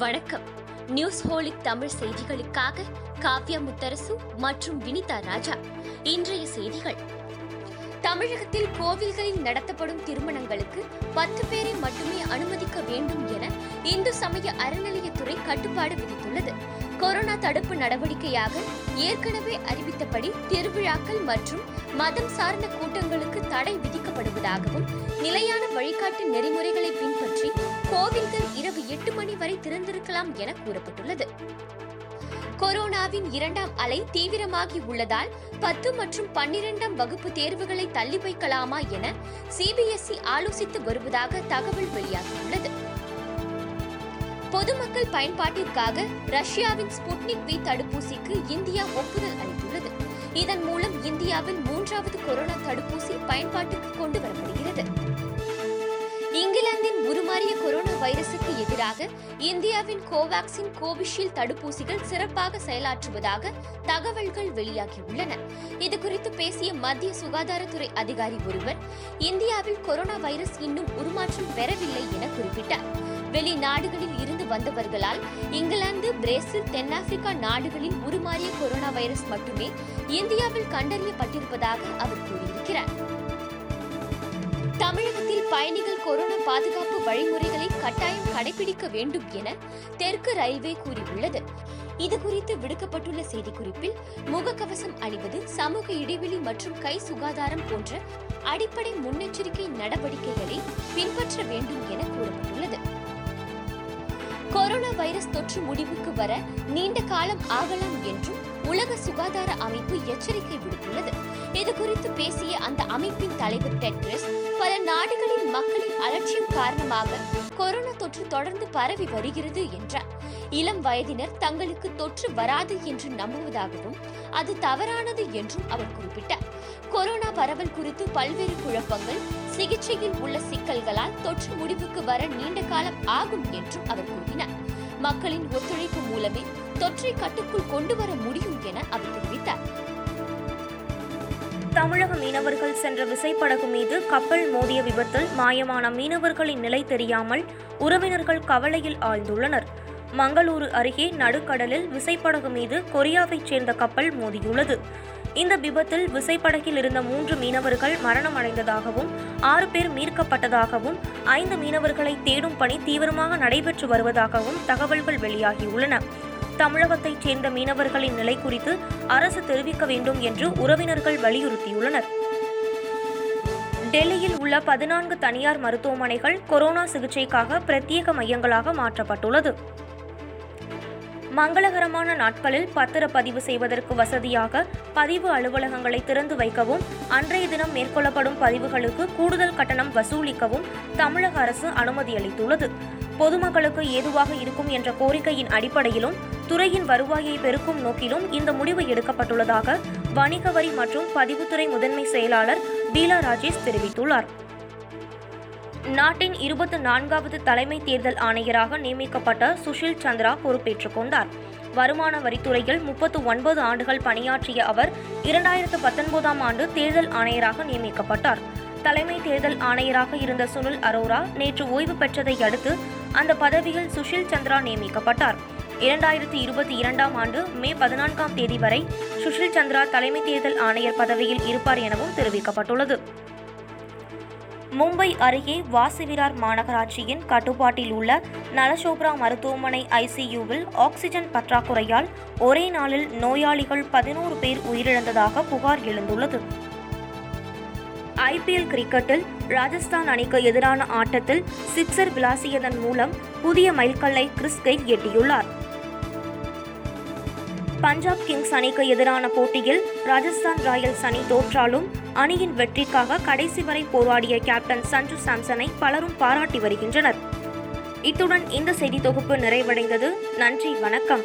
வணக்கம். News holic Tamil செய்திகளுக்காக காவ்யா முத்தரசு மற்றும் வினிதா ராஜா. இன்றைய செய்திகள். தமிழகத்தில் கோவில்களில் நடத்தப்படும் திருமணங்களுக்கு பத்து பேரை மட்டுமே அனுமதிக்க வேண்டும் என இந்து சமய அறநிலையத்துறை கட்டுப்பாடு விதித்துள்ளது. கொரோனா தடுப்பு நடவடிக்கையாக ஏற்கனவே அறிவித்தபடி திருவிழாக்கள் மற்றும் மதம் சார்ந்த கூட்டங்களுக்கு தடை விதிக்கப்படுவதாகவும் நிலையான வழிகாட்டு நெறிமுறைகளை பின்பற்றி கோவில்கள் இரவு எட்டு மணி வரை திறந்திருக்கலாம் என கூறப்பட்டுள்ளது. கொரோனாவின் இரண்டாம் அலை தீவிரமாகி உள்ளதால் பத்து மற்றும் பன்னிரெண்டாம் வகுப்பு தேர்வுகளை தள்ளி வைக்கலாமா என சிபிஎஸ்இ ஆலோசித்து வருவதாக தகவல் வெளியாகியுள்ளது. பொதுமக்கள் பயன்பாட்டிற்காக ரஷ்யாவின் ஸ்புட்னிக் வி தடுப்பூசிக்கு இந்தியா ஒப்புதல் அளித்துள்ளது. இதன் மூலம் இந்தியாவில் மூன்றாவது கொரோனா தடுப்பூசி பயன்பாட்டுக்கு கொண்டு வரப்படுகிறது. இங்கிலாந்தின் உருமாறிய கொரோனா வைரசுக்கு எதிராக இந்தியாவின் கோவாக்சின் கோவிஷீல்டு தடுப்பூசிகள் சிறப்பாக செயலாற்றுவதாக தகவல்கள் வெளியாகியுள்ளன. இதுகுறித்து பேசிய மத்திய சுகாதாரத்துறை அதிகாரி ஒருவர் இந்தியாவில் கொரோனா வைரஸ் இன்னும் உருமாற்றம் பெறவில்லை என குறிப்பிட்டார். வெளிநாடுகளில் இருந்து வந்தவர்களால் இங்கிலாந்து பிரேசில் தென்னாப்பிரிக்கா நாடுகளில் உருமாறிய கொரோனா வைரஸ் மட்டுமே இந்தியாவில் கண்டறியப்பட்டிருப்பதாக அவர் கூறியிருக்கிறார். தமிழகத்தில் பயணிகள் கொரோனா பாதுகாப்பு வழிமுறைகளை கட்டாயம் கடைபிடிக்க வேண்டும் என தெற்கு ரயில்வே கூறியுள்ளது. இதுகுறித்து விடுக்கப்பட்டுள்ள செய்திக்குறிப்பில் முகக்கவசம் அணிவது சமூக இடைவெளி மற்றும் கை சுகாதாரம் போன்ற அடிப்படை முன்னெச்சரிக்கை நடவடிக்கைகளை பின்பற்ற வேண்டும் என கூறப்பட்டுள்ளது. கொரோனா வைரஸ் தொற்று முடிவுக்கு வர நீண்ட காலம் ஆகலாம் என்றும் உலக சுகாதார அமைப்பு எச்சரிக்கை விடுத்துள்ளது. இதுகுறித்து பேசிய அந்த அமைப்பின் தலைவர் டெட்ரஸ் பல நாடுகளின் மக்களின் அலட்சியம் காரணமாக கொரோனா தொற்று தொடர்ந்து பரவி வருகிறது என்றார். இளம் வயதினர் தங்களுக்கு தொற்று வராது என்று நம்புவதாகவும் அது தவறானது என்றும் அவர் குறிப்பிட்டார். கொரோனா பரவல் குறித்து பல்வேறு குழப்பங்கள் சிகிச்சையில் உள்ள சிக்கல்களால் தொற்று முடிவுக்கு வர நீண்ட காலம் ஆகும் என்றும் அவர் கூறினார். மக்களின் ஒத்துழைப்பு மூலமே தொற்றை கட்டுக்குள் கொண்டு வர முடியும் என அவர் தெரிவித்தார். தமிழக மீனவர்கள் சென்ற விசைப்படகு மீது கப்பல் மோதிய விபத்தில் மாயமான மீனவர்களின் நிலை தெரியாமல் உறவினர்கள் கவலையில் ஆழ்ந்துள்ளனர். மங்களூரு அருகே நடுக்கடலில் விசைப்படகு மீது கொரியாவைச் சேர்ந்த கப்பல் மோதியுள்ளது. இந்த விபத்தில் விசைப்படகில் இருந்த மூன்று மீனவர்கள் மரணமடைந்ததாகவும் ஆறு பேர் மீட்கப்பட்டதாகவும் ஐந்து மீனவர்களை தேடும் பணி தீவிரமாக நடைபெற்று வருவதாகவும் தகவல்கள் வெளியாகியுள்ளன. தமிழகத்தைச் சேர்ந்த மீனவர்களின் நிலை குறித்து அரசு தெரிவிக்க வேண்டும் என்று உறவினர்கள் வலியுறுத்தியுள்ளனர். டெல்லியில் உள்ள பதினான்கு தனியார் மருத்துவமனைகள் கொரோனா சிகிச்சைக்காக பிரத்யேக மையங்களாக மாற்றப்பட்டுள்ளது. மங்களகரமான நாட்களில் பத்திரப்பதிவு செய்வதற்கு வசதியாக பதிவு அலுவலகங்களை திறந்து வைக்கவும் அன்றைய தினம் மேற்கொள்ளப்படும் பதிவுகளுக்கு கூடுதல் கட்டணம் வசூலிக்கவும் தமிழக அரசு அனுமதி அளித்துள்ளது. பொதுமக்களுக்கு ஏதுவாக இருக்கும் என்ற கோரிக்கையின் அடிப்படையிலும் துறையின் வருவாயை பெருக்கும் நோக்கிலும் இந்த முடிவு எடுக்கப்பட்டுள்ளதாக வணிக வரி மற்றும் பதிவுத்துறை முதன்மை செயலாளர் பீலா ராஜேஷ் தெரிவித்துள்ளார். நாட்டின் இருபத்தி நான்காவது தலைமை தேர்தல் ஆணையராக நியமிக்கப்பட்ட சுஷில் சந்திரா பொறுப்பேற்றுக் கொண்டார். வருமான வரித்துறையில் முப்பத்து ஒன்பது ஆண்டுகள் பணியாற்றிய அவர் இரண்டாயிரத்து பத்தொன்பதாம் ஆண்டு தேர்தல் ஆணையராக நியமிக்கப்பட்டார். தலைமை தேர்தல் ஆணையராக இருந்த சுனில் அரோரா நேற்று ஓய்வு பெற்றதை அடுத்து அந்த பதவியில் சுஷில் சந்திரா நியமிக்கப்பட்டார். இரண்டாயிரத்தி இருபத்தி இரண்டாம் ஆண்டு மே பதினான்காம் தேதி வரை சுஷில் சந்திரா தலைமை தேர்தல் ஆணையர் பதவியில் இருப்பார் எனவும் தெரிவிக்கப்பட்டுள்ளது. மும்பை அருகே வாசிவிரார் மாநகராட்சியின் கட்டுப்பாட்டில் உள்ள நலசோப்ரா மருத்துவமனை ஐசியூவில் ஆக்சிஜன் பற்றாக்குறையால் ஒரே நாளில் நோயாளிகள் பதினோரு பேர் உயிரிழந்ததாக புகார் எழுந்துள்ளது. ஐபிஎல் கிரிக்கெட்டில் ராஜஸ்தான் அணிக்கு எதிரான ஆட்டத்தில் சிக்ஸர் விளாசியதன் மூலம் புதிய மைல்கல்லை கிறிஸ் கெயில் எட்டியுள்ளார். பஞ்சாப் கிங்ஸ் அணிக்கு எதிரான போட்டியில் ராஜஸ்தான் ராயல்ஸ் அணி தோற்றாலும் அணியின் வெற்றிக்காக கடைசி வரை போராடிய கேப்டன் சஞ்சு சாம்சனை பலரும் பாராட்டி வருகின்றனர். இத்துடன் இந்த செய்தி தொகுப்பு நிறைவடைந்தது. நன்றி வணக்கம்.